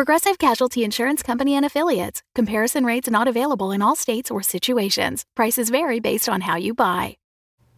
Progressive Casualty Insurance Company and Affiliates. Comparison rates not available in all states or situations. Prices vary based on how you buy.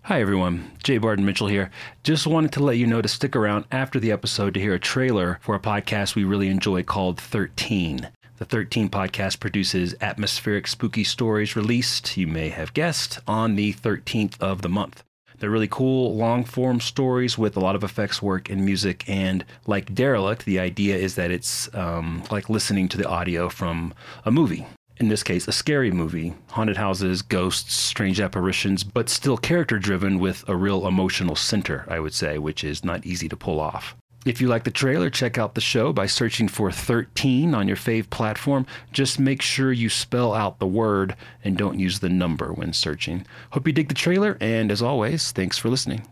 Hi everyone, J. Barton Mitchell here. Just wanted to let you know to stick around after the episode to hear a trailer for a podcast we really enjoy called 13. The 13 podcast produces atmospheric spooky stories released, you may have guessed, on the 13th of the month. They're really cool, long form stories with a lot of effects work and music. And like Derelict, the idea is that it's um, like listening to the audio from a movie. In this case, a scary movie, haunted houses, ghosts, strange apparitions, but still character driven with a real emotional center, I would say, which is not easy to pull off. If you like the trailer, check out the show by searching for 13 on your fave platform. Just make sure you spell out the word and don't use the number when searching. Hope you dig the trailer, and as always, thanks for listening.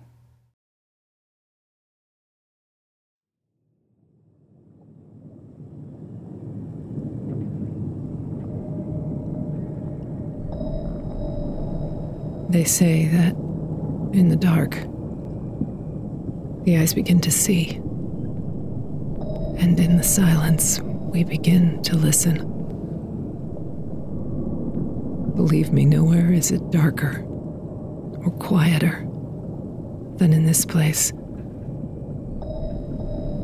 They say that in the dark, the eyes begin to see. And in the silence, we begin to listen. Believe me, nowhere is it darker or quieter than in this place.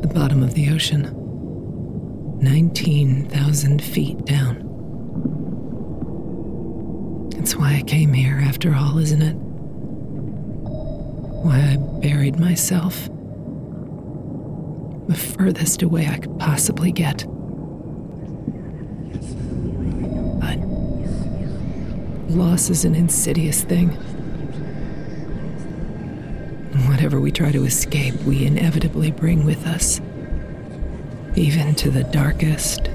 The bottom of the ocean, 19,000 feet down. It's why I came here, after all, isn't it? Why I buried myself the furthest away I could possibly get. But loss is an insidious thing. Whatever we try to escape, we inevitably bring with us, even to the darkest,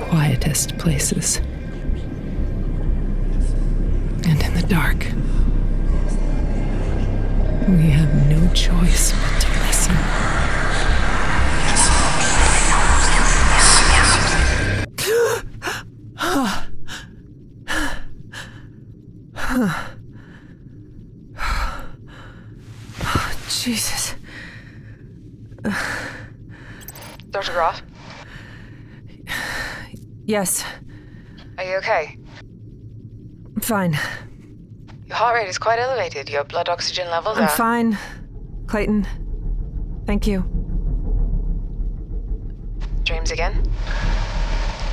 quietest places. And in the dark, we have no choice but to listen. Yes, are you okay? fine. Your heart rate is quite elevated. Your blood oxygen levels I'm are. fine. Clayton. Thank you. Dreams again?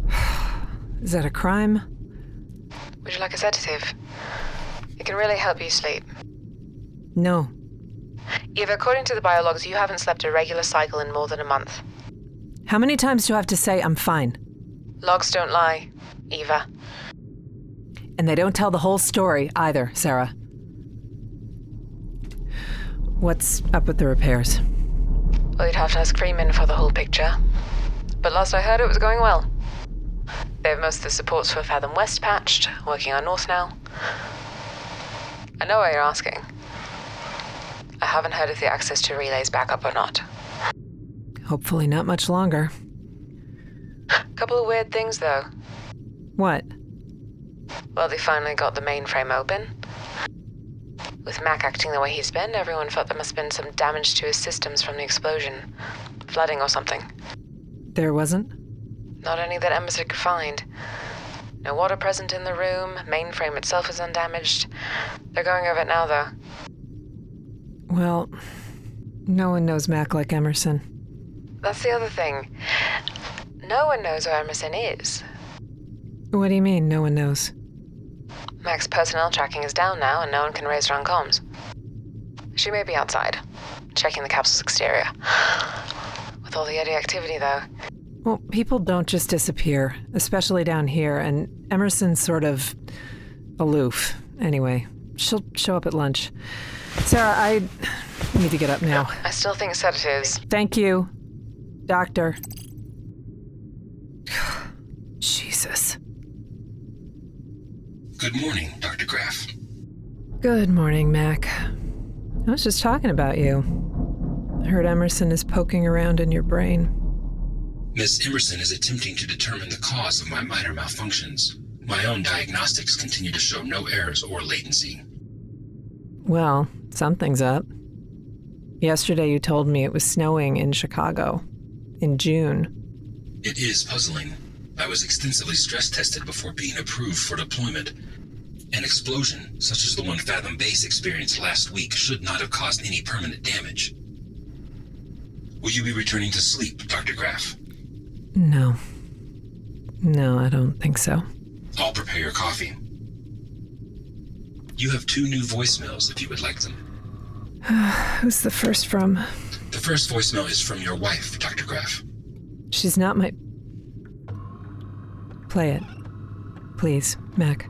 Is that a crime? Would you like a sedative? It can really help you sleep. No. Eva, according to the biologs, you haven't slept a regular cycle in more than a month. How many times do I have to say I'm fine? Logs don't lie, Eva. And they don't tell the whole story either, Sarah. What's up with the repairs? Well, you'd have to ask Freeman for the whole picture. But last I heard, it was going well. They have most of the supports for Fathom West patched, working on North now. I know why you're asking. I haven't heard if the access to relay's back up or not. Hopefully, not much longer. Couple of weird things, though. What? Well, they finally got the mainframe open. With Mac acting the way he's been, everyone felt there must have been some damage to his systems from the explosion. Flooding or something. There wasn't? Not any that Emerson could find. No water present in the room, mainframe itself is undamaged. They're going over it now, though. Well, no one knows Mac like Emerson. That's the other thing. No one knows where Emerson is. What do you mean, no one knows? Mac's personnel tracking is down now, and no one can raise her on comms. She may be outside, checking the capsule's exterior. With all the Yeti activity, though, Well, people don't just disappear, especially down here, and Emerson's sort of aloof. Anyway, she'll show up at lunch. Sarah, I need to get up now. I still think sedatives. Thank you, Doctor. Good morning, Dr. Graff. Good morning, Mac. I was just talking about you. I heard Emerson is poking around in your brain. Miss Emerson is attempting to determine the cause of my minor malfunctions. My own diagnostics continue to show no errors or latency. Well, something's up. Yesterday you told me it was snowing in Chicago. In June. It is puzzling. I was extensively stress tested before being approved for deployment. An explosion, such as the one Fathom Base experienced last week, should not have caused any permanent damage. Will you be returning to sleep, Dr. Graff? No. No, I don't think so. I'll prepare your coffee. You have two new voicemails if you would like them. Who's the first from? The first voicemail is from your wife, Dr. Graff. She's not my. Play it. Please, Mac.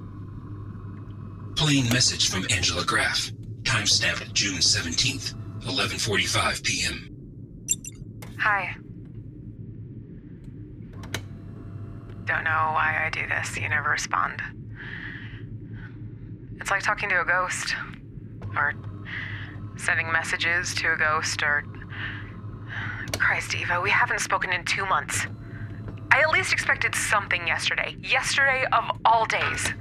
Plain message from Angela Graff. Timestamped June 17th, 11:45 p.m. Hi. Don't know why I do this. You never respond. It's like talking to a ghost, or sending messages to a ghost, or. Christ, Eva, we haven't spoken in two months. I at least expected something yesterday. Yesterday of all days.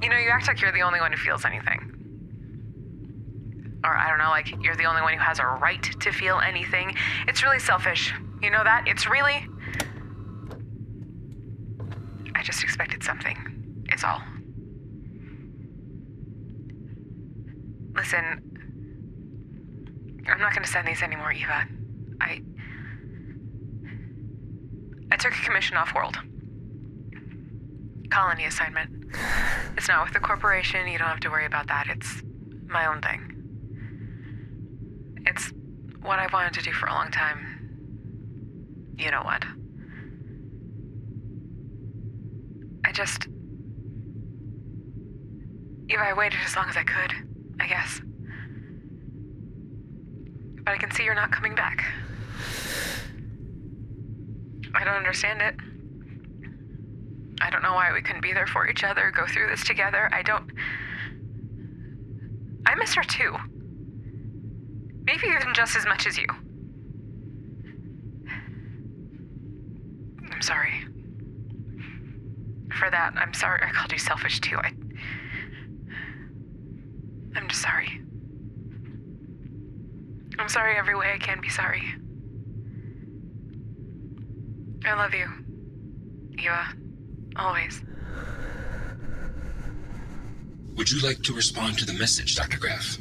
You know, you act like you're the only one who feels anything. Or I don't know, like you're the only one who has a right to feel anything. It's really selfish. You know that? It's really. I just expected something. It's all. Listen, I'm not to send these anymore, Eva. I. I took a commission off world. Colony assignment. It's not with the corporation. You don't have to worry about that. It's my own thing. It's what I've wanted to do for a long time. You know what? I just. Eva, I waited as long as I could, I guess. But I can see you're not coming back. I don't understand it. I don't know why we couldn't be there for each other, go through this together. I don't. I miss her too. Maybe even just as much as you. I'm sorry. For that, I'm sorry I called you selfish too. I. I'm just sorry. I'm sorry every way I can be sorry. I love you. Eva. Always. Would you like to respond to the message, Dr. Graff?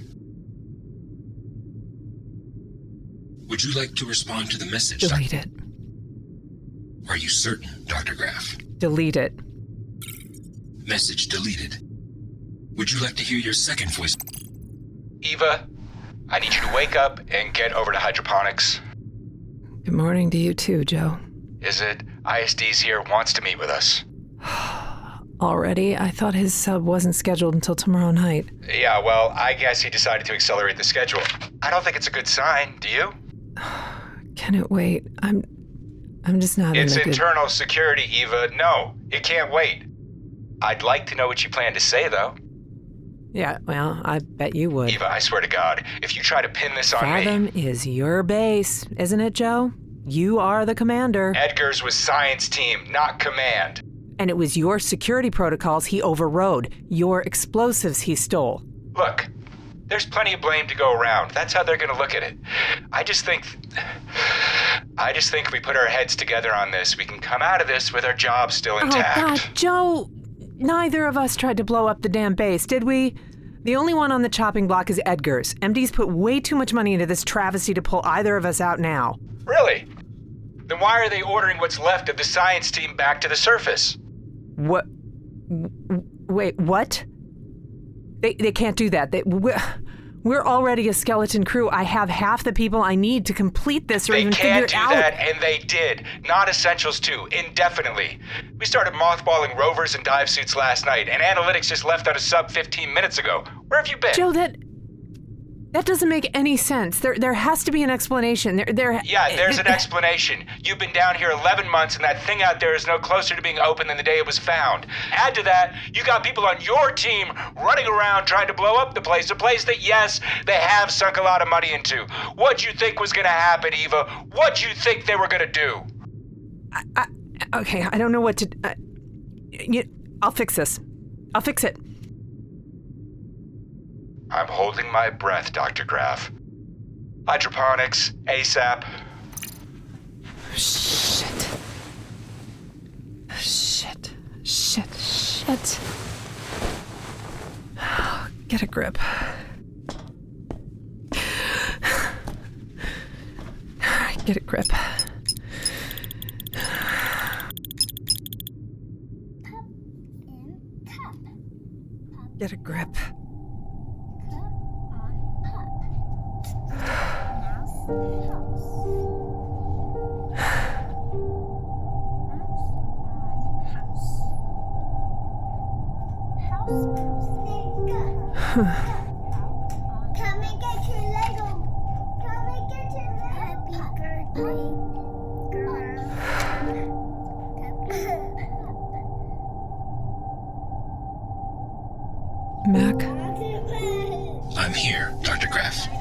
Would you like to respond to the message? Doc- Delete it. Are you certain, Dr. Graff? Delete it. Message deleted. Would you like to hear your second voice? Eva, I need you to wake up and get over to hydroponics. Good morning to you too, Joe. Is it ISD's here wants to meet with us? Already? I thought his sub wasn't scheduled until tomorrow night. Yeah, well, I guess he decided to accelerate the schedule. I don't think it's a good sign, do you? Can it wait? I'm. I'm just not It's in a good. internal security, Eva. No, it can't wait. I'd like to know what you plan to say, though. yeah, well, I bet you would. Eva, I swear to God, if you try to pin this on Fathom me. is your base, isn't it, Joe? You are the commander. Edgars was science team, not command. And it was your security protocols he overrode, your explosives he stole. Look, there's plenty of blame to go around. That's how they're going to look at it. I just think. I just think if we put our heads together on this, we can come out of this with our jobs still oh, intact. Oh, God, Joe, neither of us tried to blow up the damn base, did we? The only one on the chopping block is Edgars. MD's put way too much money into this travesty to pull either of us out now. Really? Then why are they ordering what's left of the science team back to the surface? What? Wait, what? They, they can't do that. They, we're, we're already a skeleton crew. I have half the people I need to complete this or They even can't figure do it out. that, and they did. Not essentials too, indefinitely. We started mothballing rovers and dive suits last night, and analytics just left on a sub 15 minutes ago. Where have you been? Joe, that. That doesn't make any sense. There, there has to be an explanation. There, there. Yeah, there's an explanation. You've been down here 11 months, and that thing out there is no closer to being open than the day it was found. Add to that, you got people on your team running around trying to blow up the place, a place that, yes, they have sunk a lot of money into. What do you think was gonna happen, Eva? What do you think they were gonna do? I, okay, I don't know what to. Uh, you, I'll fix this. I'll fix it. I'm holding my breath, Dr. Graff. Hydroponics, ASAP. Shit. Shit. Shit. Shit. Get a grip. Get a grip. Get a grip. Mac, girl. I'm here, Dr. Graff.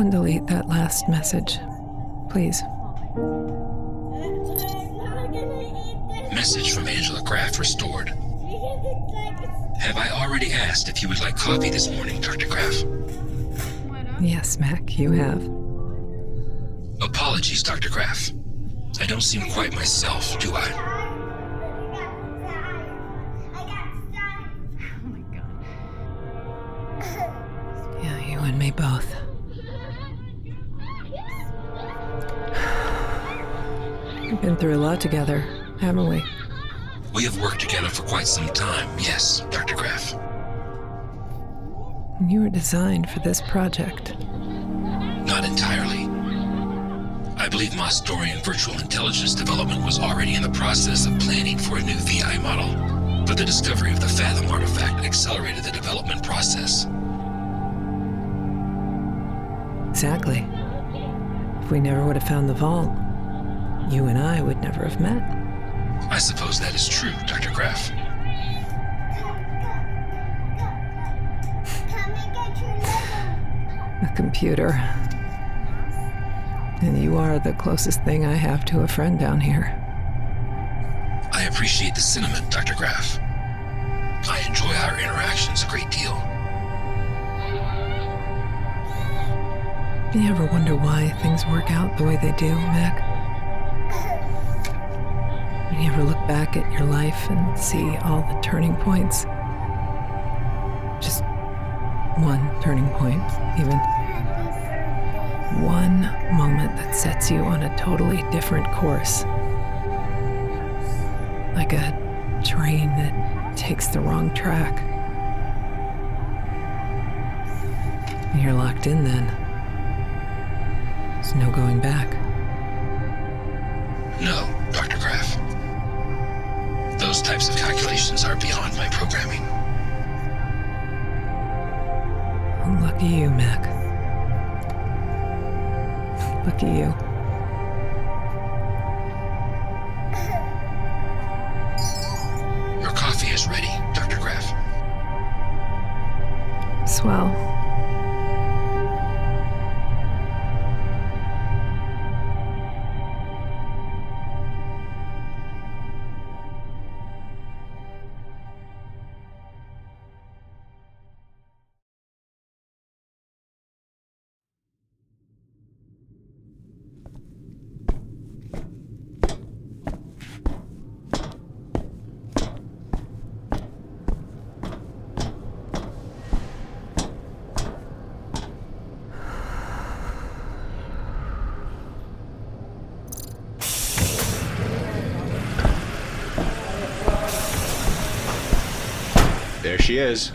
Undelete that last message. Please. Message from Angela Graff restored. Have I already asked if you would like coffee this morning, Dr. Graff? Yes, Mac, you have. Apologies, Dr. Graff. I don't seem quite myself, do I? Oh yeah, you and me both. Been through a lot together, haven't we? We have worked together for quite some time, yes, Dr. Graff. You were designed for this project. Not entirely. I believe Maas-Dorian virtual intelligence development was already in the process of planning for a new VI model, but the discovery of the Fathom artifact accelerated the development process. Exactly. If we never would have found the vault, you and I would never have met. I suppose that is true, Dr. Graff. Come and get your Lego. A computer. And you are the closest thing I have to a friend down here. I appreciate the sentiment, Dr. Graff. I enjoy our interactions a great deal. Do you ever wonder why things work out the way they do, Mac? You ever look back at your life and see all the turning points? Just one turning point, even. One moment that sets you on a totally different course. Like a train that takes the wrong track. You're locked in then. There's no going back. No, of calculations are beyond my programming. Lucky you, Mac. Lucky you. She is.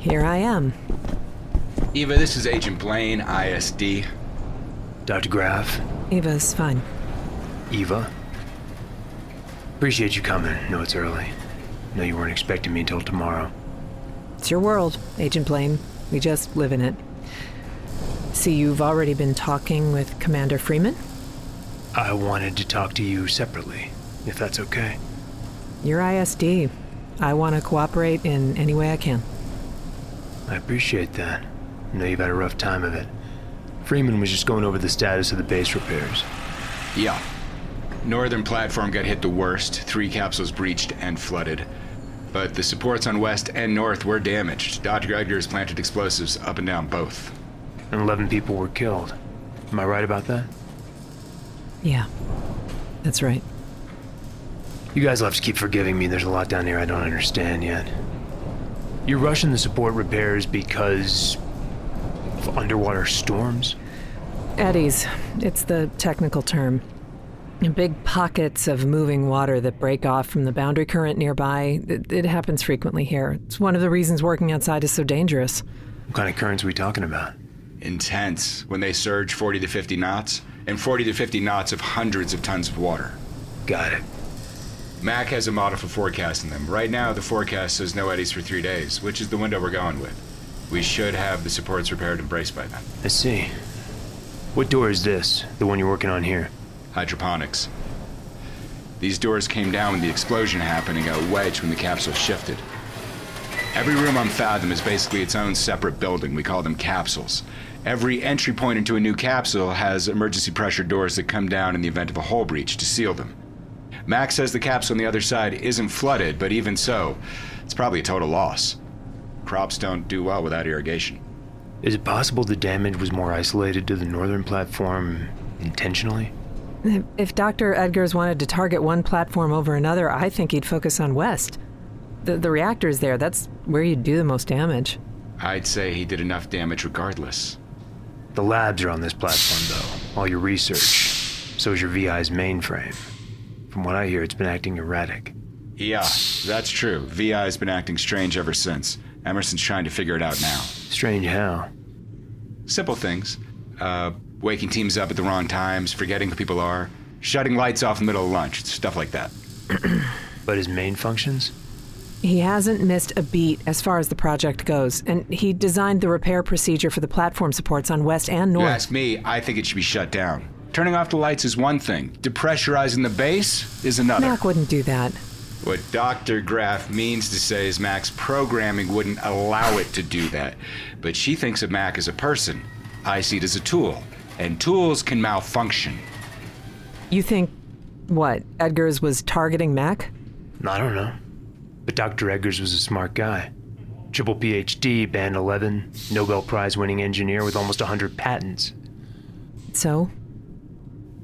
Here I am. Eva, this is Agent Blaine, ISD. Dr. Graff, Eva's fine. Eva. Appreciate you coming. Know it's early. Know you weren't expecting me until tomorrow. It's your world, Agent Blaine. We just live in it. See, you've already been talking with Commander Freeman? I wanted to talk to you separately, if that's okay. You're ISD. I want to cooperate in any way I can. I appreciate that. I know you've had a rough time of it. Freeman was just going over the status of the base repairs. Yeah. Northern platform got hit the worst. Three capsules breached and flooded. But the supports on west and north were damaged. Dr. Edgars planted explosives up and down both. And 11 people were killed. Am I right about that? Yeah, that's right. You guys will have to keep forgiving me. There's a lot down here I don't understand yet. You're rushing the support repairs because of underwater storms? Eddies. It's the technical term. Big pockets of moving water that break off from the boundary current nearby. It, it happens frequently here. It's one of the reasons working outside is so dangerous. What kind of currents are we talking about? Intense. When they surge 40 to 50 knots, and 40 to 50 knots of hundreds of tons of water. Got it. Mac has a model for forecasting them. Right now, the forecast says no eddies for three days, which is the window we're going with. We should have the supports repaired and braced by then. I see. What door is this? The one you're working on here? Hydroponics. These doors came down when the explosion happened and got wedged when the capsule shifted. Every room on Fathom is basically its own separate building. We call them capsules. Every entry point into a new capsule has emergency pressure doors that come down in the event of a hull breach to seal them. Max says the caps on the other side isn't flooded, but even so, it's probably a total loss. Crops don't do well without irrigation. Is it possible the damage was more isolated to the northern platform intentionally? If Dr. Edgars wanted to target one platform over another, I think he'd focus on West. The, the reactor's there. That's where you'd do the most damage. I'd say he did enough damage regardless. The labs are on this platform, though. All your research. So is your VI's mainframe. From what I hear, it's been acting erratic. Yeah, that's true. VI's been acting strange ever since. Emerson's trying to figure it out now. Strange how. Simple things. Uh, waking teams up at the wrong times, forgetting who people are, shutting lights off in the middle of lunch, stuff like that. But his main functions? He hasn't missed a beat as far as the project goes, and he designed the repair procedure for the platform supports on West and North. You North. ask me, I think it should be shut down. Turning off the lights is one thing. Depressurizing the base is another. Mac wouldn't do that. What Dr. Graff means to say is Mac's programming wouldn't allow it to do that. But she thinks of Mac as a person. I see it as a tool. And tools can malfunction. You think, what, Edgars was targeting Mac? I don't know. But Dr. Edgars was a smart guy. Triple PhD, Band 11, Nobel Prize winning engineer with almost 100 patents. So?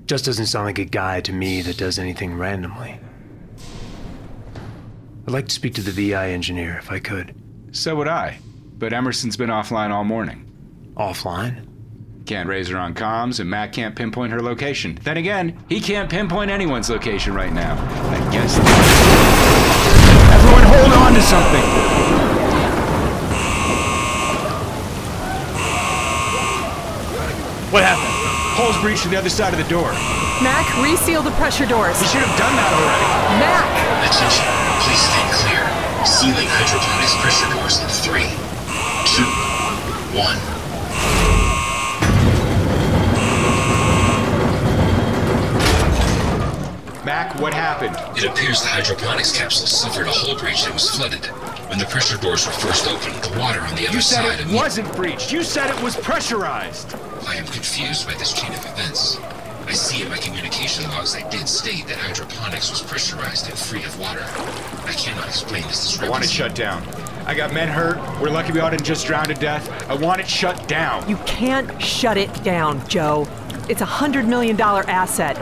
Just doesn't sound like a guy to me that does anything randomly. I'd like to speak to the VI engineer if I could. So would I. But Emerson's been offline all morning. Offline? Can't raise her on comms, and Mac can't pinpoint her location. Then again, he can't pinpoint anyone's location right now. I guess. Everyone hold on to something! What happened? Holes breached to the other side of the door. Mac, reseal the pressure doors. He should have done that already. Mac! Attention, please stand clear. Sealing hydroponics pressure doors in three, two, one. Mac, what happened? It appears the hydroponics capsule suffered a hull breach and was flooded. When the pressure doors were first opened, the water on the other side. You said it wasn't breached. You said it was pressurized. I am confused by this chain of events. I see in my communication logs I did state that hydroponics was pressurized and free of water. I cannot explain this I want it shut down. I got men hurt. We're lucky we all didn't just drown to death. I want it shut down. You can't shut it down, Joe. It's a hundred million dollar asset.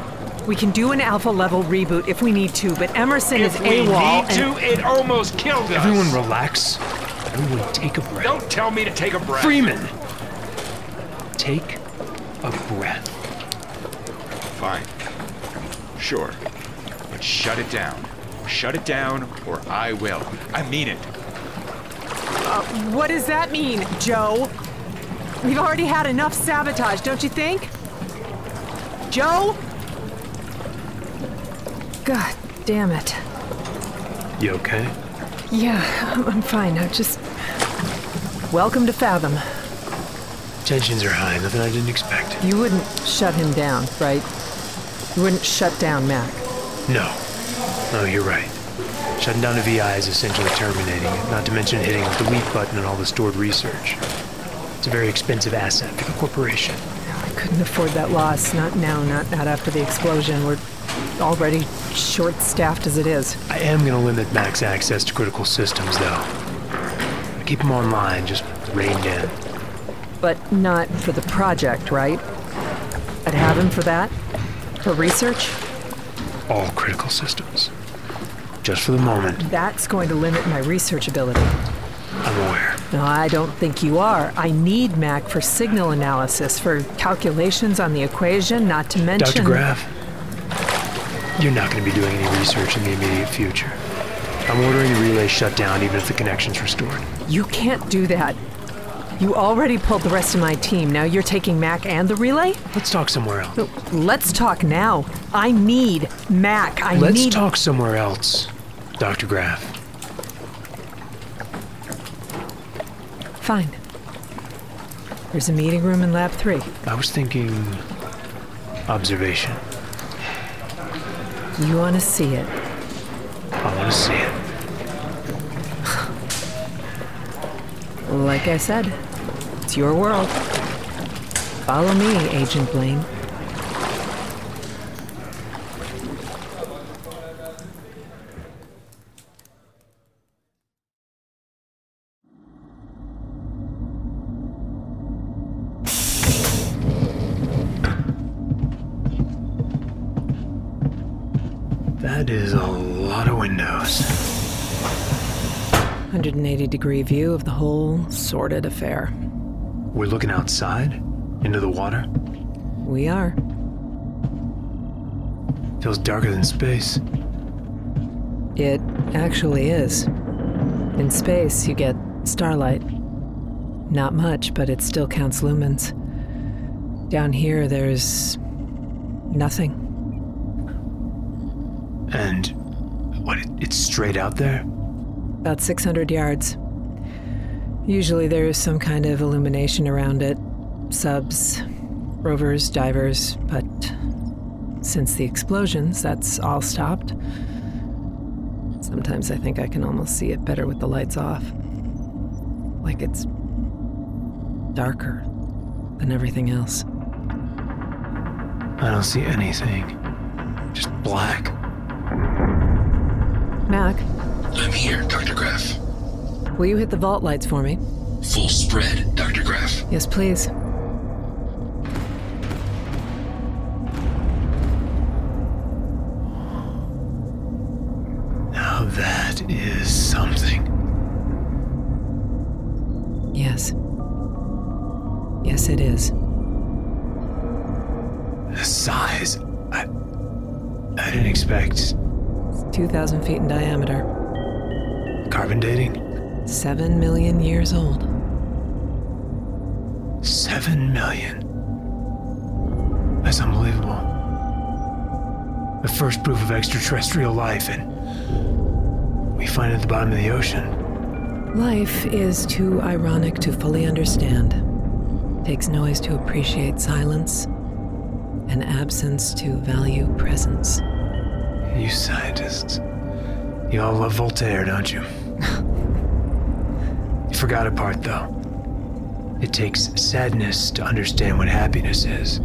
We can do an alpha level reboot if we need to, but Emerson if is we AWOL. need to, it almost killed us. Everyone relax. Everyone take a breath. Don't tell me to take a breath. Freeman! Take a breath. Fine. Sure. But shut it down. Shut it down, or I will. I mean it. Uh, what does that mean, Joe? We've already had enough sabotage, don't you think? Joe? God damn it. You okay? Yeah, I'm- I'm fine. I'm just welcome to Fathom. Tensions are high, nothing I didn't expect. You wouldn't shut him down, right? You wouldn't shut down Mac. No. No, you're right. Shutting down a VI is essentially terminating it, not to mention hitting the delete button on all the stored research. It's a very expensive asset for the corporation. I couldn't afford that loss. Not now, not, not after the explosion. We're already short staffed as it is. I am going to limit Mac's access to critical systems, though. Keep him online, just reined in. But not for the project, right? I'd have him for that? For research? All critical systems. Just for the moment, That's going to limit my research ability. I'm aware. No, I don't think you are. I need Mac for signal analysis, for calculations on the equation, not to mention. Dr. Graff, you're not going to be doing any research in the immediate future. I'm ordering the relay shut down even if the connection's restored. You can't do that. You already pulled the rest of my team. Now you're taking Mac and the relay? Let's talk somewhere else. Let's talk now. I need Mac. I need. Let's talk somewhere else, Dr. Graff. Fine. There's a meeting room in Lab 3. I was thinking observation. You want to see it. I want to see it. Like I said, it's your world. Follow me, Agent Blaine. Degree view of the whole sordid affair. We're looking outside into the water. We are. Feels darker than space. It actually is. In space, you get starlight. Not much, but it still counts lumens. Down here, there's nothing. And what? It's straight out there. About 600 yards. Usually there's some kind of illumination around it subs, rovers, divers, but since the explosions, that's all stopped. Sometimes I think I can almost see it better with the lights off. Like it's darker than everything else. I don't see anything. Just black. Mac, I'm here, Dr. Graff. Will you hit the vault lights for me? Full spread, Dr. Graff. Yes, please. Now that is something. Yes. Yes, it is. The size. I. I didn't expect. 2,000 feet in diameter. Carbon dating? Seven million years old. Seven million. That's unbelievable. The first proof of extraterrestrial life, and we find it at the bottom of the ocean. Life is too ironic to fully understand. Takes noise to appreciate silence, and absence to value presence. You scientists. You all love Voltaire, don't you? forgot a part, though. It takes sadness to understand what happiness is.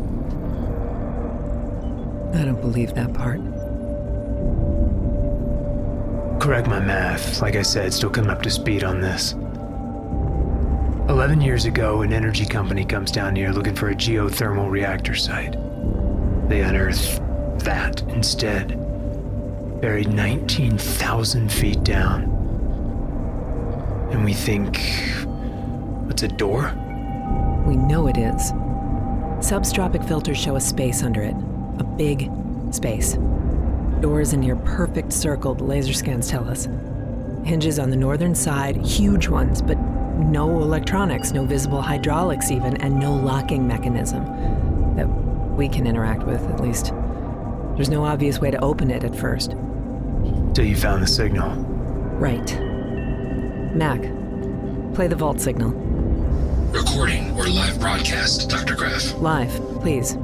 I don't believe that part. Correct my math. Like I said, still coming up to speed on this. Eleven years ago, an energy company comes down here looking for a geothermal reactor site. They unearth that instead, buried 19,000 feet down. And we think. What's a door? We know it is. Substropic filters show a space under it. A big space. Doors in near perfect circle, the laser scans tell us. Hinges on the northern side, huge ones, but no electronics, no visible hydraulics even, and no locking mechanism that we can interact with, at least. There's no obvious way to open it at first. Till you found the signal. Right. Mac, play the vault signal. Recording or live broadcast, Dr. Graff. Live, please.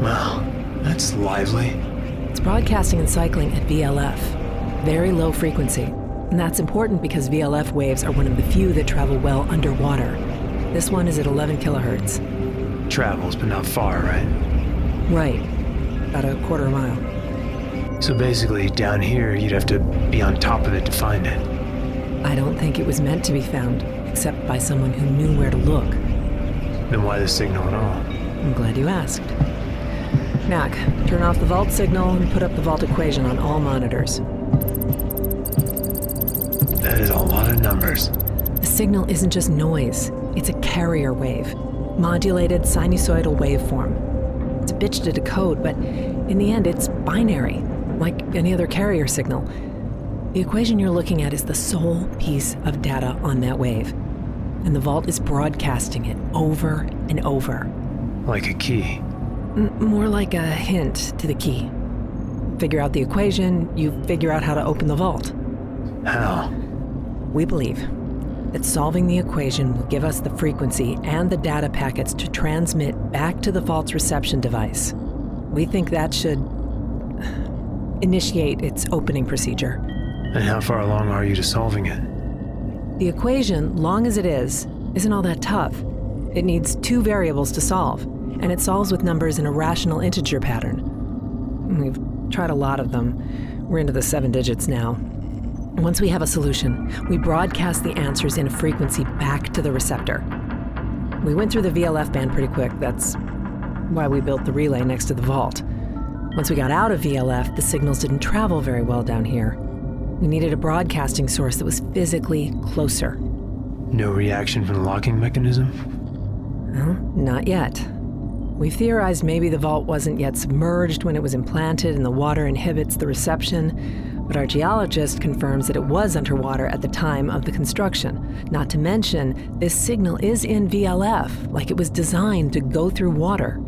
Well, that's lively. It's broadcasting and cycling at VLF. Very low frequency. And that's important because VLF waves are one of the few that travel well underwater. This one is at 11 kilohertz. Travels, but not far, right? Right. About a quarter a mile. So basically, down here, you'd have to be on top of it to find it. I don't think it was meant to be found, except by someone who knew where to look. Then why the signal at all? I'm glad you asked. Mac, turn off the vault signal and put up the vault equation on all monitors. That is a lot of numbers. The signal isn't just noise, it's a carrier wave, modulated sinusoidal waveform. It's a bitch to decode, but in the end, it's binary, like any other carrier signal. The equation you're looking at is the sole piece of data on that wave, and the vault is broadcasting it over and over. Like a key. M- more like a hint to the key. Figure out the equation, you figure out how to open the vault. How? We believe that solving the equation will give us the frequency and the data packets to transmit back to the vault's reception device. We think that should initiate its opening procedure. And how far along are you to solving it? The equation, long as it is, isn't all that tough. It needs two variables to solve, and it solves with numbers in a rational integer pattern. We've tried a lot of them. We're into the seven digits now. Once we have a solution, we broadcast the answers in a frequency back to the receptor. We went through the VLF band pretty quick. That's why we built the relay next to the vault. Once we got out of VLF, the signals didn't travel very well down here. We needed a broadcasting source that was physically closer. No reaction from the locking mechanism? Well, not yet. We've theorized maybe the vault wasn't yet submerged when it was implanted and the water inhibits the reception, but our geologist confirms that it was underwater at the time of the construction. Not to mention, this signal is in VLF, like it was designed to go through water.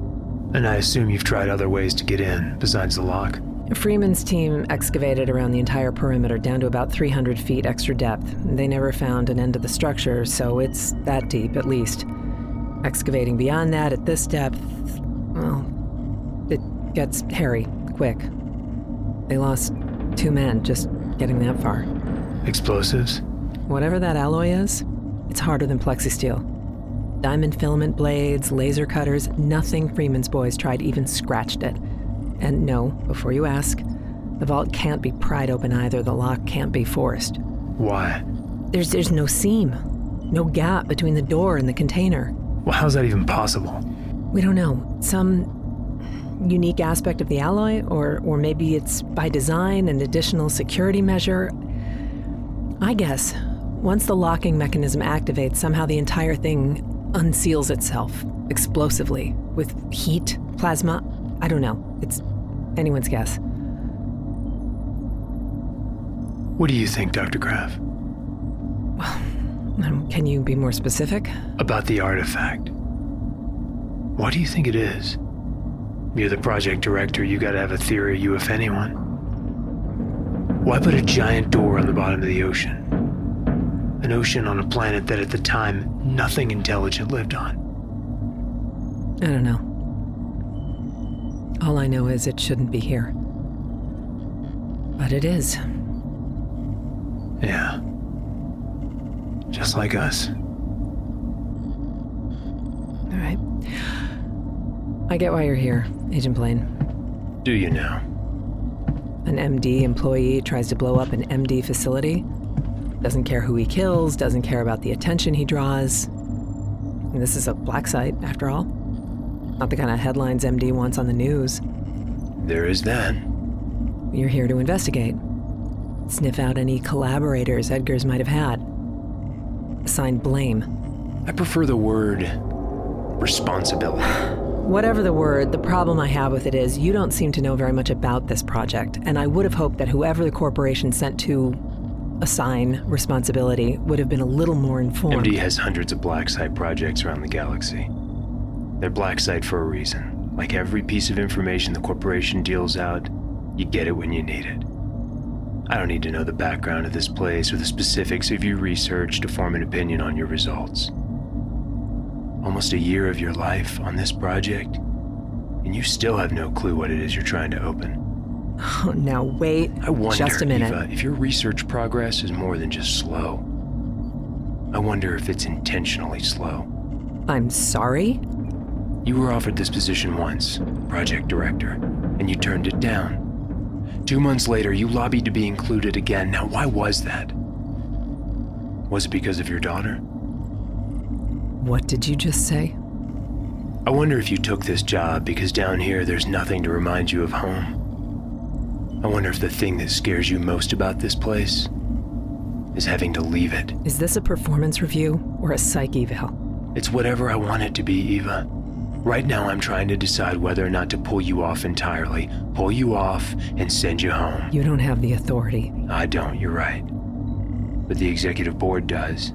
And I assume you've tried other ways to get in, besides the lock. Freeman's team excavated around the entire perimeter down to about 300 feet extra depth. They never found an end to the structure, so it's that deep at least. Excavating beyond that at this depth, well, it gets hairy quick. They lost two men just getting that far. Explosives? Whatever that alloy is, it's harder than plexisteel. Diamond filament blades, laser cutters, nothing Freeman's boys tried even scratched it. And no, before you ask, the vault can't be pried open either. The lock can't be forced. Why? There's there's no seam, no gap between the door and the container. Well, how's that even possible? We don't know. Some unique aspect of the alloy, or or maybe it's by design an additional security measure. I guess once the locking mechanism activates, somehow the entire thing unseals itself explosively with heat, plasma. I don't know. It's anyone's guess. What do you think, Dr. Graff? Well, um, Can you be more specific? About the artifact. What do you think it is? You're the project director, you gotta have a theory, you if anyone. Why put a giant door on the bottom of the ocean? An ocean on a planet that at the time nothing intelligent lived on. I don't know. All I know is it shouldn't be here. But it is. Yeah. Just like us. All right. I get why you're here, Agent Blaine. Do you now? An MD employee tries to blow up an MD facility. Doesn't care who he kills, doesn't care about the attention he draws. And this is a black site, after all. Not the kind of headlines MD wants on the news. There is that. You're here to investigate. Sniff out any collaborators Edgars might have had. Assign blame. I prefer the word responsibility. Whatever the word, the problem I have with it is you don't seem to know very much about this project, and I would have hoped that whoever the corporation sent to assign responsibility would have been a little more informed. MD has hundreds of black site projects around the galaxy. They're black site for a reason. Like every piece of information the corporation deals out, you get it when you need it. I don't need to know the background of this place or the specifics of your research to form an opinion on your results. Almost a year of your life on this project, and you still have no clue what it is you're trying to open. Oh, now wait I wonder, just a minute. Eva, if your research progress is more than just slow. I wonder if it's intentionally slow. I'm sorry? You were offered this position once, project director, and you turned it down. Two months later, you lobbied to be included again. Now, why was that? Was it because of your daughter? What did you just say? I wonder if you took this job because down here there's nothing to remind you of home. I wonder if the thing that scares you most about this place is having to leave it. Is this a performance review or a psych eval? It's whatever I want it to be, Eva. Right now, I'm trying to decide whether or not to pull you off entirely, pull you off, and send you home. You don't have the authority. I don't, you're right. But the executive board does.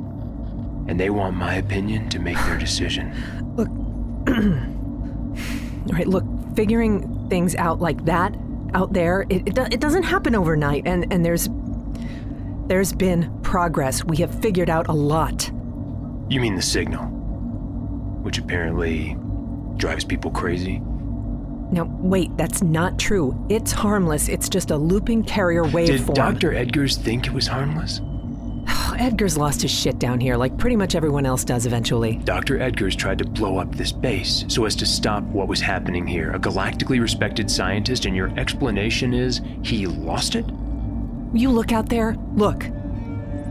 And they want my opinion to make their decision. Look. All right, look, figuring things out like that out there, it, it, it doesn't happen overnight, and, and there's there's been progress. We have figured out a lot. You mean the signal? Which apparently drives people crazy? Now, wait, that's not true. It's harmless. It's just a looping carrier wave Did waveform. Dr. Edgars think it was harmless? Edgars lost his shit down here, like pretty much everyone else does eventually. Dr. Edgars tried to blow up this base so as to stop what was happening here. A galactically respected scientist, and your explanation is he lost it? You look out there, look.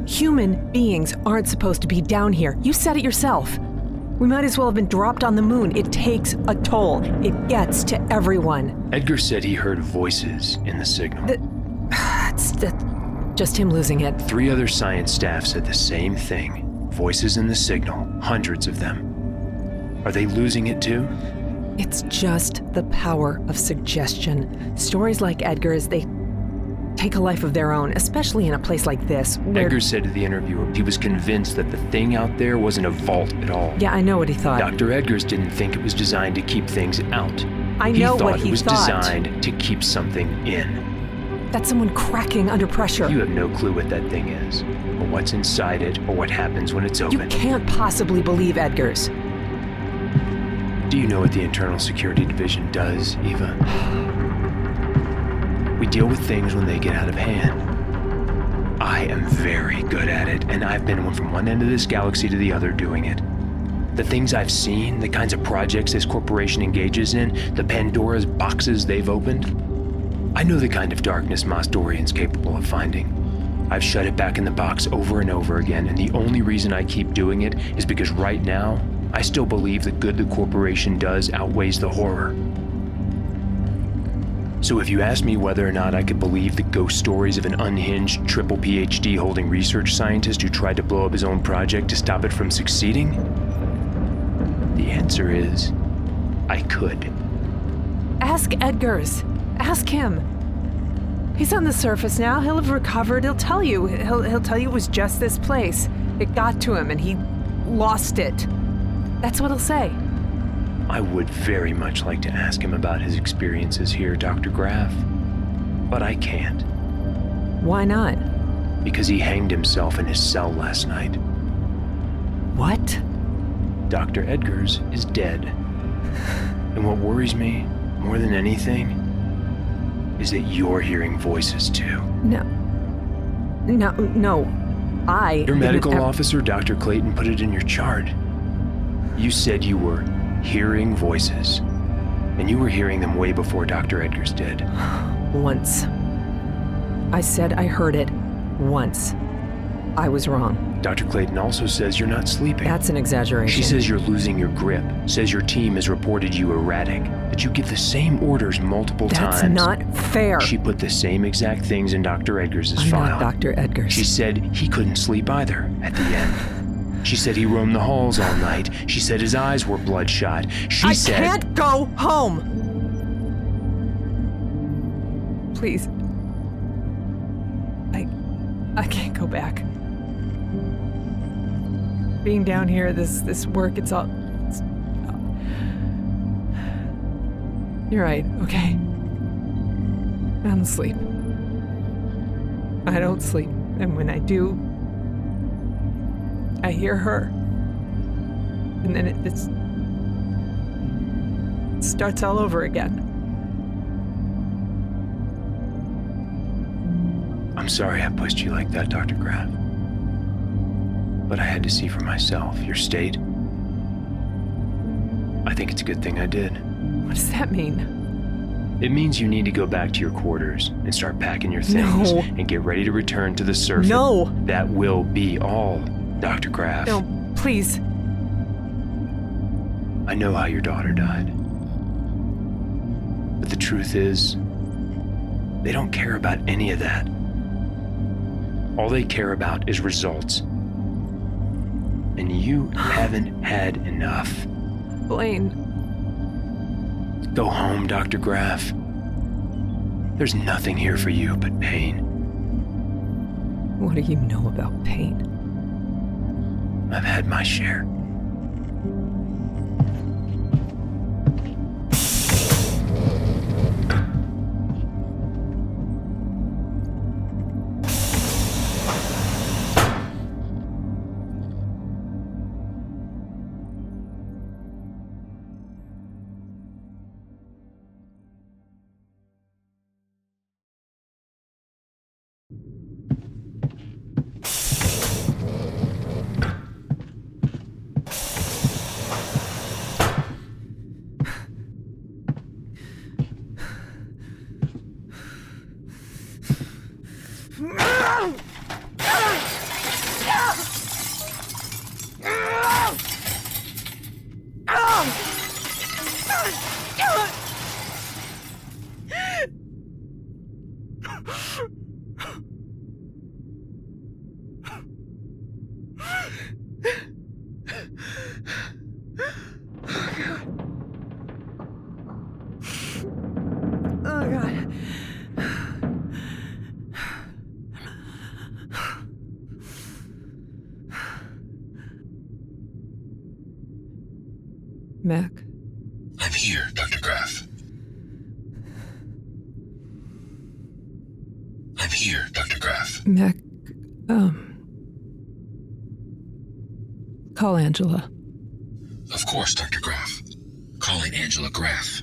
Human beings aren't supposed to be down here. You said it yourself. We might as well have been dropped on the moon. It takes a toll, it gets to everyone. Edgar said he heard voices in the signal. That's, that's just him losing it. Three other science staff said the same thing. Voices in the signal, hundreds of them. Are they losing it too? It's just the power of suggestion. Stories like Edgar's, they take a life of their own, especially in a place like this. Where, Edgar said to the interviewer he was convinced that the thing out there wasn't a vault at all. yeah, I know what he thought. Dr. Edgars didn't think it was designed to keep things out. I he know thought what it he was thought. designed to keep something in. That's someone cracking under pressure. You have no clue what that thing is, or what's inside it, or what happens when it's open. You can't possibly believe Edgars. Do you know what the Internal Security Division does, Eva? We deal with things when they get out of hand. I am very good at it, and I've been from one end of this galaxy to the other doing it. The things I've seen, the kinds of projects this corporation engages in, the Pandora's boxes they've opened. I know the kind of darkness Maas-Dorian's capable of finding. I've shut it back in the box over and over again, and the only reason I keep doing it is because right now, I still believe the good the corporation does outweighs the horror. So if you ask me whether or not I could believe the ghost stories of an unhinged triple PhD holding research scientist who tried to blow up his own project to stop it from succeeding, the answer is I could. Ask Edgars. Ask him. He's on the surface now. He'll have recovered. He'll tell you. He'll, he'll tell you it was just this place. It got to him and he lost it. That's what he'll say. I would very much like to ask him about his experiences here, Dr. Graff, but I can't Why not? because he hanged himself in his cell last night. What? Dr. Edgars is dead. And what worries me more than anything is that you're hearing voices too. No. No, no. I. Your medical ev- officer, Dr. Clayton, put it in your chart. You said you were hearing voices, and you were hearing them way before Dr. Edgars did. Once. I said I heard it once. I was wrong. Dr. Clayton also says you're not sleeping. That's an exaggeration. She says you're losing your grip, says your team has reported you erratic, that you give the same orders multiple That's times. That's not fair. She put the same exact things in Dr. Edgars' I'm file. not Dr. Edgars. She said he couldn't sleep either at the end. She said he roamed the halls all night. She said his eyes were bloodshot. She I said can't go home. Please. I I can't go back. Being down here, this this work, it's all. It's, you're right. Okay. I don't sleep. I don't sleep. And when I do, I hear her. And then it, it's, it starts all over again. I'm sorry I pushed you like that, Dr. Graff. But I had to see for myself your state. I think it's a good thing I did. What does that mean? It means you need to go back to your quarters and start packing your things No. and get ready to return to the surface. No. That will be all, Dr. Graff. No, please. I know how your daughter died. But the truth is, they don't care about any of that. All they care about is results. And you haven't had enough. Blaine, Go home, Dr. Graff. There's nothing here for you but pain. what do you know about pain? I've had my share. Um. Call Angela. Of course, Dr. Graff. Calling Angela Graff.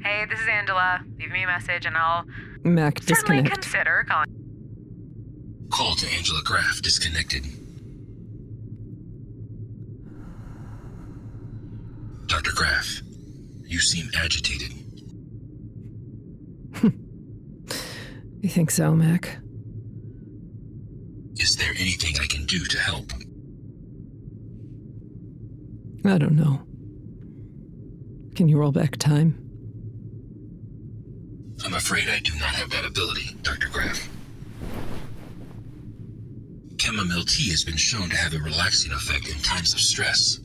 Hey, this is Angela. Leave me a message and I'll Mac, certainly disconnect. consider calling. Call to Angela Graff disconnected. Dr. Graff, you seem agitated. You think so, Mac? Is there anything I can do to help? I don't know. Can you roll back time? I'm afraid I do not have that ability, Dr. Graff. Chamomile tea has been shown to have a relaxing effect in times of stress.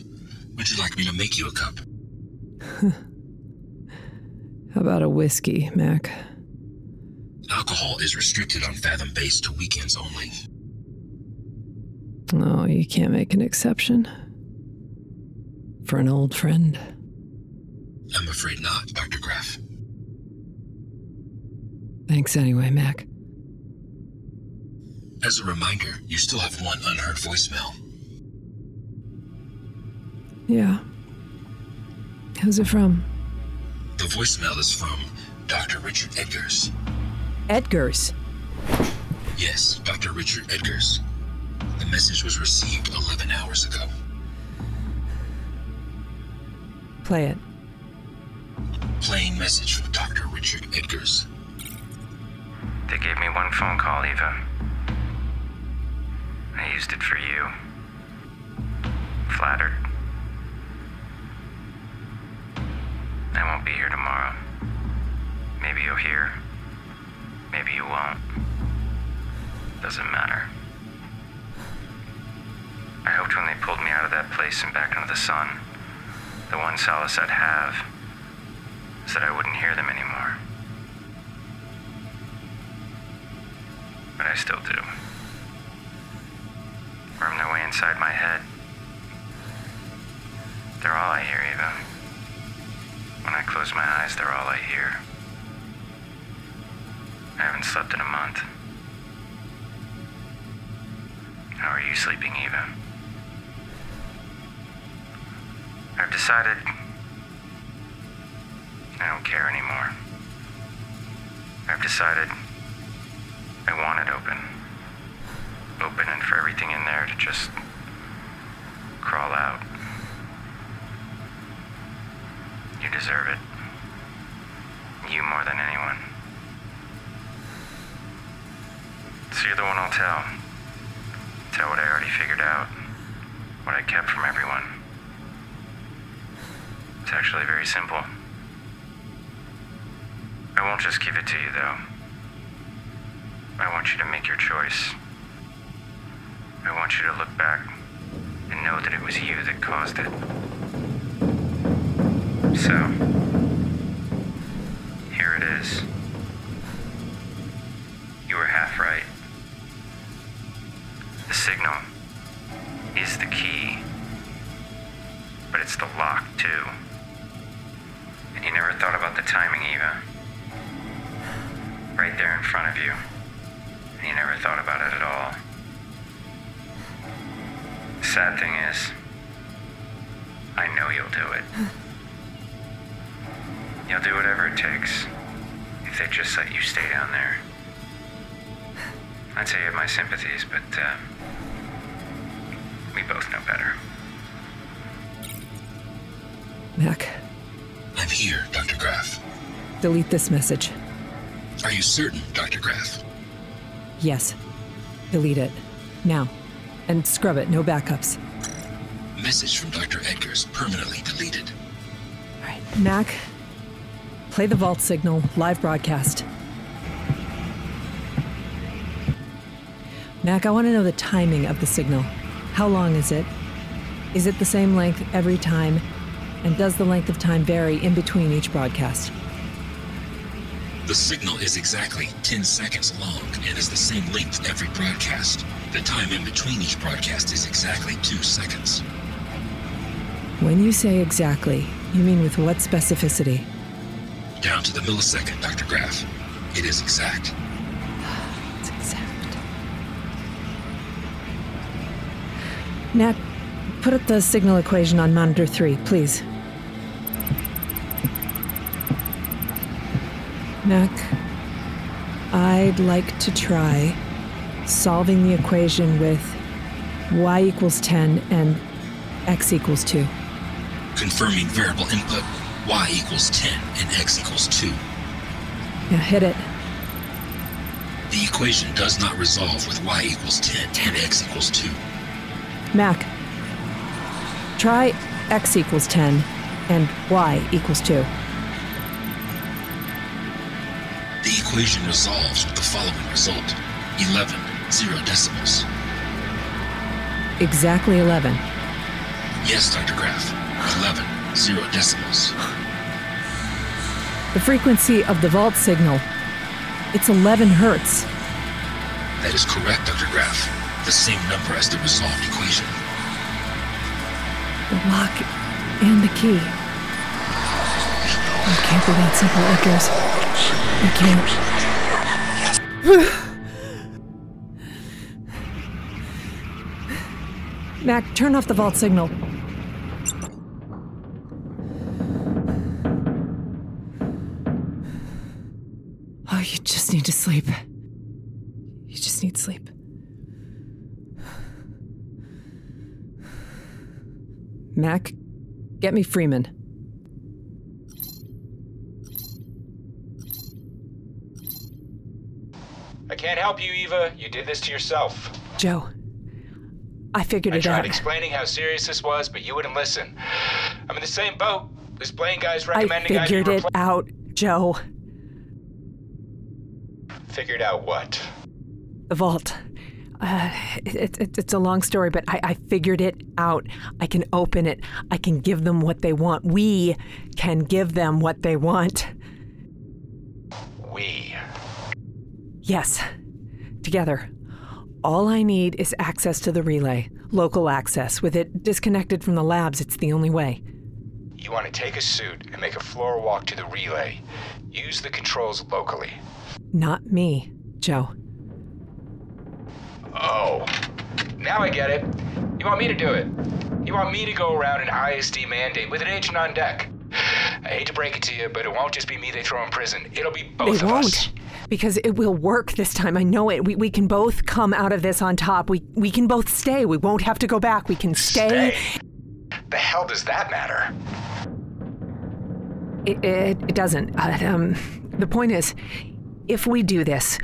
Would you like me to make you a cup? How about a whiskey, Mac? Alcohol is restricted on Fathom Base to weekends only. Oh, you can't make an exception. For an old friend. I'm afraid not, Dr. Graff. Thanks anyway, Mac. As a reminder, you still have one unheard voicemail. Yeah. Who's it from? The voicemail is from Dr. Richard Edgars. Edgars. Yes, Dr. Richard Edgars. The message was received 11 hours ago. Play it. Playing message from Dr. Richard Edgars. They gave me one phone call, Eva. I used it for you. Flattered. I won't be here tomorrow. Maybe you'll hear. Maybe you won't. Doesn't matter. I hoped when they pulled me out of that place and back into the sun, the one solace I'd have is that I wouldn't hear them anymore. But I still do. Worm their way inside my head. They're all I hear, Eva. When I close my eyes, they're all I hear. I haven't slept in a month. How are you sleeping, Eva? I've decided I don't care anymore. I've decided I want it open. Open and for everything in there to just crawl out. You deserve it. You more than anyone. So you're the one I'll tell. Tell what I already figured out. What I kept from everyone. It's actually very simple. I won't just give it to you, though. I want you to make your choice. I want you to look back and know that it was you that caused it. So, here it is. But it's the lock, too. And you never thought about the timing, Eva. Right there in front of you. And you never thought about it at all. The sad thing is, I know you'll do it. You'll do whatever it takes if they just let you stay down there. I'd say you have my sympathies, but uh, we both know better. Mac, I'm here, Dr. Graff. delete this message. Are you certain, Dr. Graff? Yes. Delete it. Now. And scrub it, no backups. Message from Dr. Edgars permanently deleted. All right, Mac, play the vault signal, live broadcast. Mac, I want to know the timing of the signal. How long is it? Is it the same length every time? And does the length of time vary in between each broadcast? The signal is exactly 10 seconds long and is the same length every broadcast. The time in between each broadcast is exactly 2 seconds. When you say exactly, you mean with what specificity? Down to the millisecond, Dr. Graff. It is exact. It's exact. Nat, put up the signal equation on monitor 3, please. Mac, I'd like to try solving the equation with y equals 10 and x equals 2. Confirming variable input y equals 10 and x equals 2. Now hit it. The equation does not resolve with y equals 10 and x equals 2. Mac, try x equals 10 and y equals 2. Equation resolves with the following result 11 zero decimals. Exactly 11. Yes, Dr. Graff. 11 zero decimals. The frequency of the vault signal, it's 11 hertz. That is correct, Dr. Graff. The same number as the resolved equation. The lock and the key. I can't believe simple, Edgars. Mac, turn off the vault signal. Oh, you just need to sleep. You just need sleep. Mac, get me Freeman. Can't help you, Eva. You did this to yourself. Joe, I figured I it out. I tried explaining how serious this was, but you wouldn't listen. I'm in the same boat. This Blaine guy's I recommending I figured it repla- out, Joe. Figured out what? The vault. Uh, it, it, it's a long story, but I, I figured it out. I can open it. I can give them what they want. We can give them what they want. We. Yes, together. All I need is access to the relay, local access. With it disconnected from the labs, it's the only way. You want to take a suit and make a floor walk to the relay. Use the controls locally. Not me, Joe. Oh, now I get it. You want me to do it. You want me to go around an ISD mandate with an agent on deck. I hate to break it to you, but it won't just be me they throw in prison. It'll be both they of won't. us. Because it will work this time. I know it. We, we can both come out of this on top. We we can both stay. We won't have to go back. We can stay. The hell does that matter? It, it, it doesn't. Uh, um, the point is, if we do this,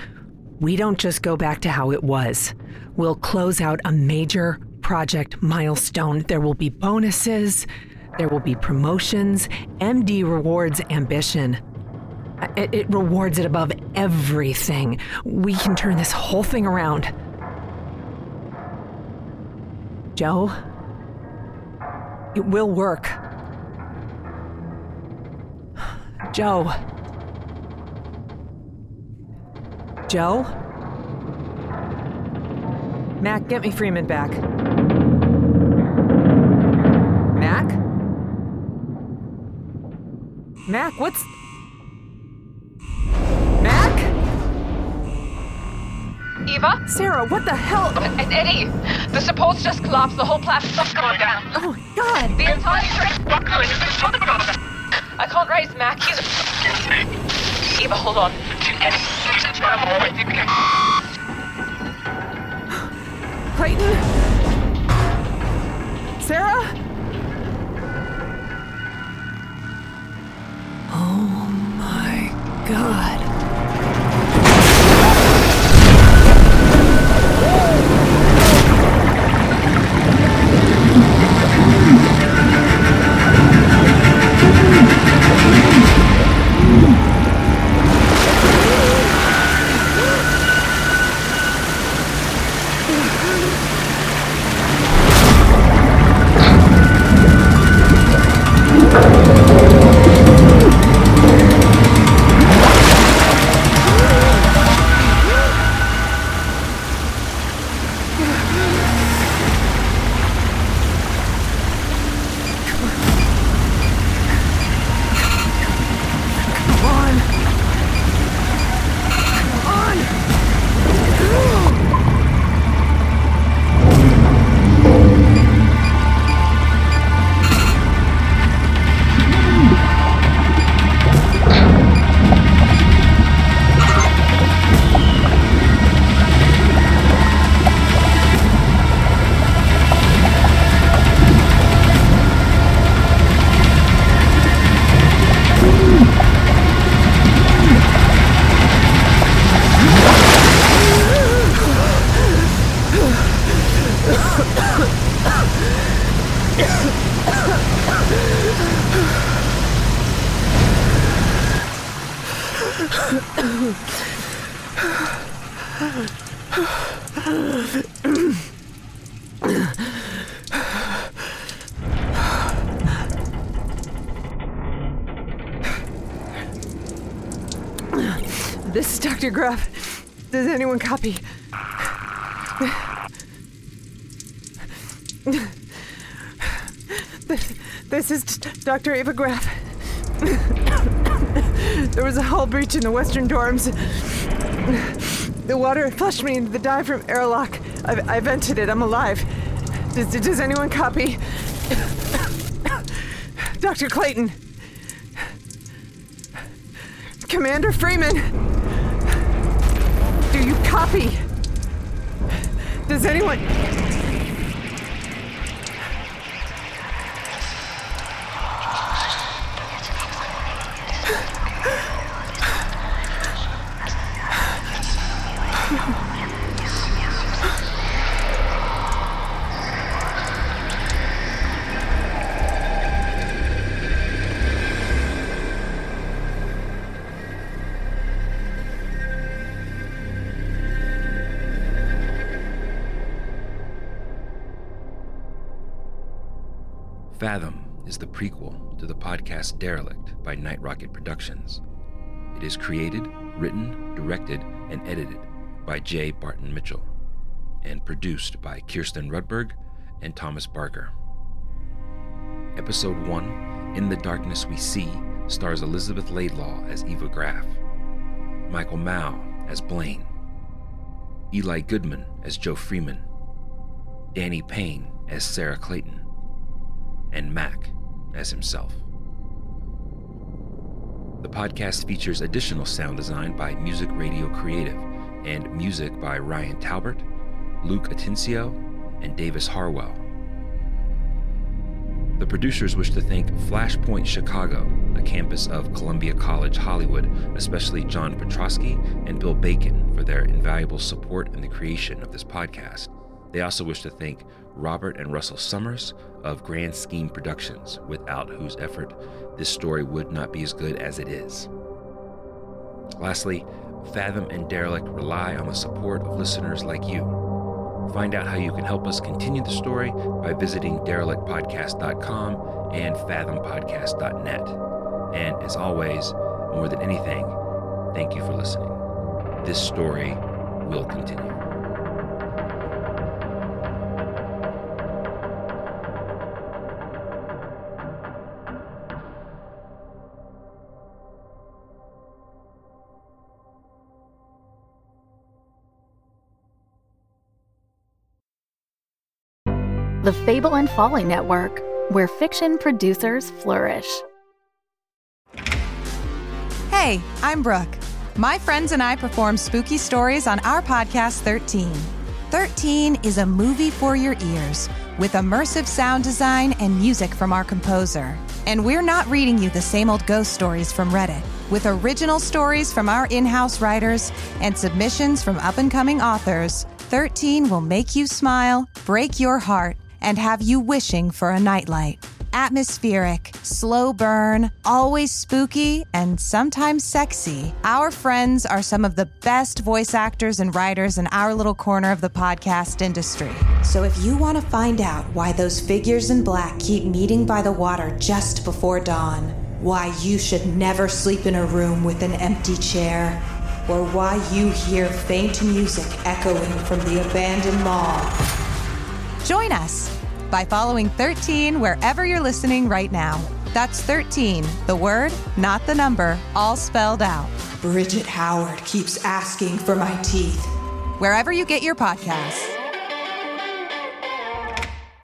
we don't just go back to how it was. We'll close out a major project milestone. There will be bonuses, there will be promotions. MD rewards ambition. It, it rewards it above everything. We can turn this whole thing around. Joe, it will work. Joe. Joe? Mac, get me Freeman back. Mac? Mac, what's. Eva? Sarah, what the hell? It's Eddie. The supports just collapsed. The whole platform's going down. Oh my god! The entire thing's fucked up. I can't raise Mac. He's. Eva, hold on. Clayton? Sarah? Oh my god. Dr. Ava. There was a hull breach in the western dorms. The water flushed me into the dive diaphragm airlock. I, I vented it. I'm alive. Does, does anyone copy? Dr. Clayton. Commander Freeman. Do you copy? Does anyone. Fathom is the prequel to the podcast Derelict by Night Rocket Productions. It is created, written, directed, and edited by J. Barton Mitchell, and produced by Kirsten Rudberg and Thomas Barker. Episode 1 In the Darkness We See stars Elizabeth Laidlaw as Eva Graff, Michael Mao as Blaine, Eli Goodman as Joe Freeman, Danny Payne as Sarah Clayton, and Mac as himself. The podcast features additional sound design by Music Radio Creative and music by Ryan Talbert, Luke Atencio, and Davis Harwell. The producers wish to thank Flashpoint Chicago, a campus of Columbia College Hollywood, especially John Petrosky and Bill Bacon for their invaluable support in the creation of this podcast. They also wish to thank Robert and Russell Summers of Grand Scheme Productions, without whose effort this story would not be as good as it is. Lastly, Fathom and Derelict rely on the support of listeners like you. Find out how you can help us continue the story by visiting derelictpodcast.com and fathompodcast.net. And as always, more than anything, thank you for listening. This story will continue. Fable and Folly Network, where fiction producers flourish. Hey, I'm Brooke. My friends and I perform spooky stories on our podcast 13. 13 is a movie for your ears with immersive sound design and music from our composer. And we're not reading you the same old ghost stories from Reddit. With original stories from our in house writers and submissions from up and coming authors, 13 will make you smile, break your heart, and have you wishing for a nightlight. Atmospheric, slow burn, always spooky, and sometimes sexy. Our friends are some of the best voice actors and writers in our little corner of the podcast industry. So if you want to find out why those figures in black keep meeting by the water just before dawn, why you should never sleep in a room with an empty chair, or why you hear faint music echoing from the abandoned mall, join us by following 13 wherever you're listening right now. That's 13, the word, not the number, all spelled out. Bridget Howard keeps asking for my teeth. Wherever you get your podcasts.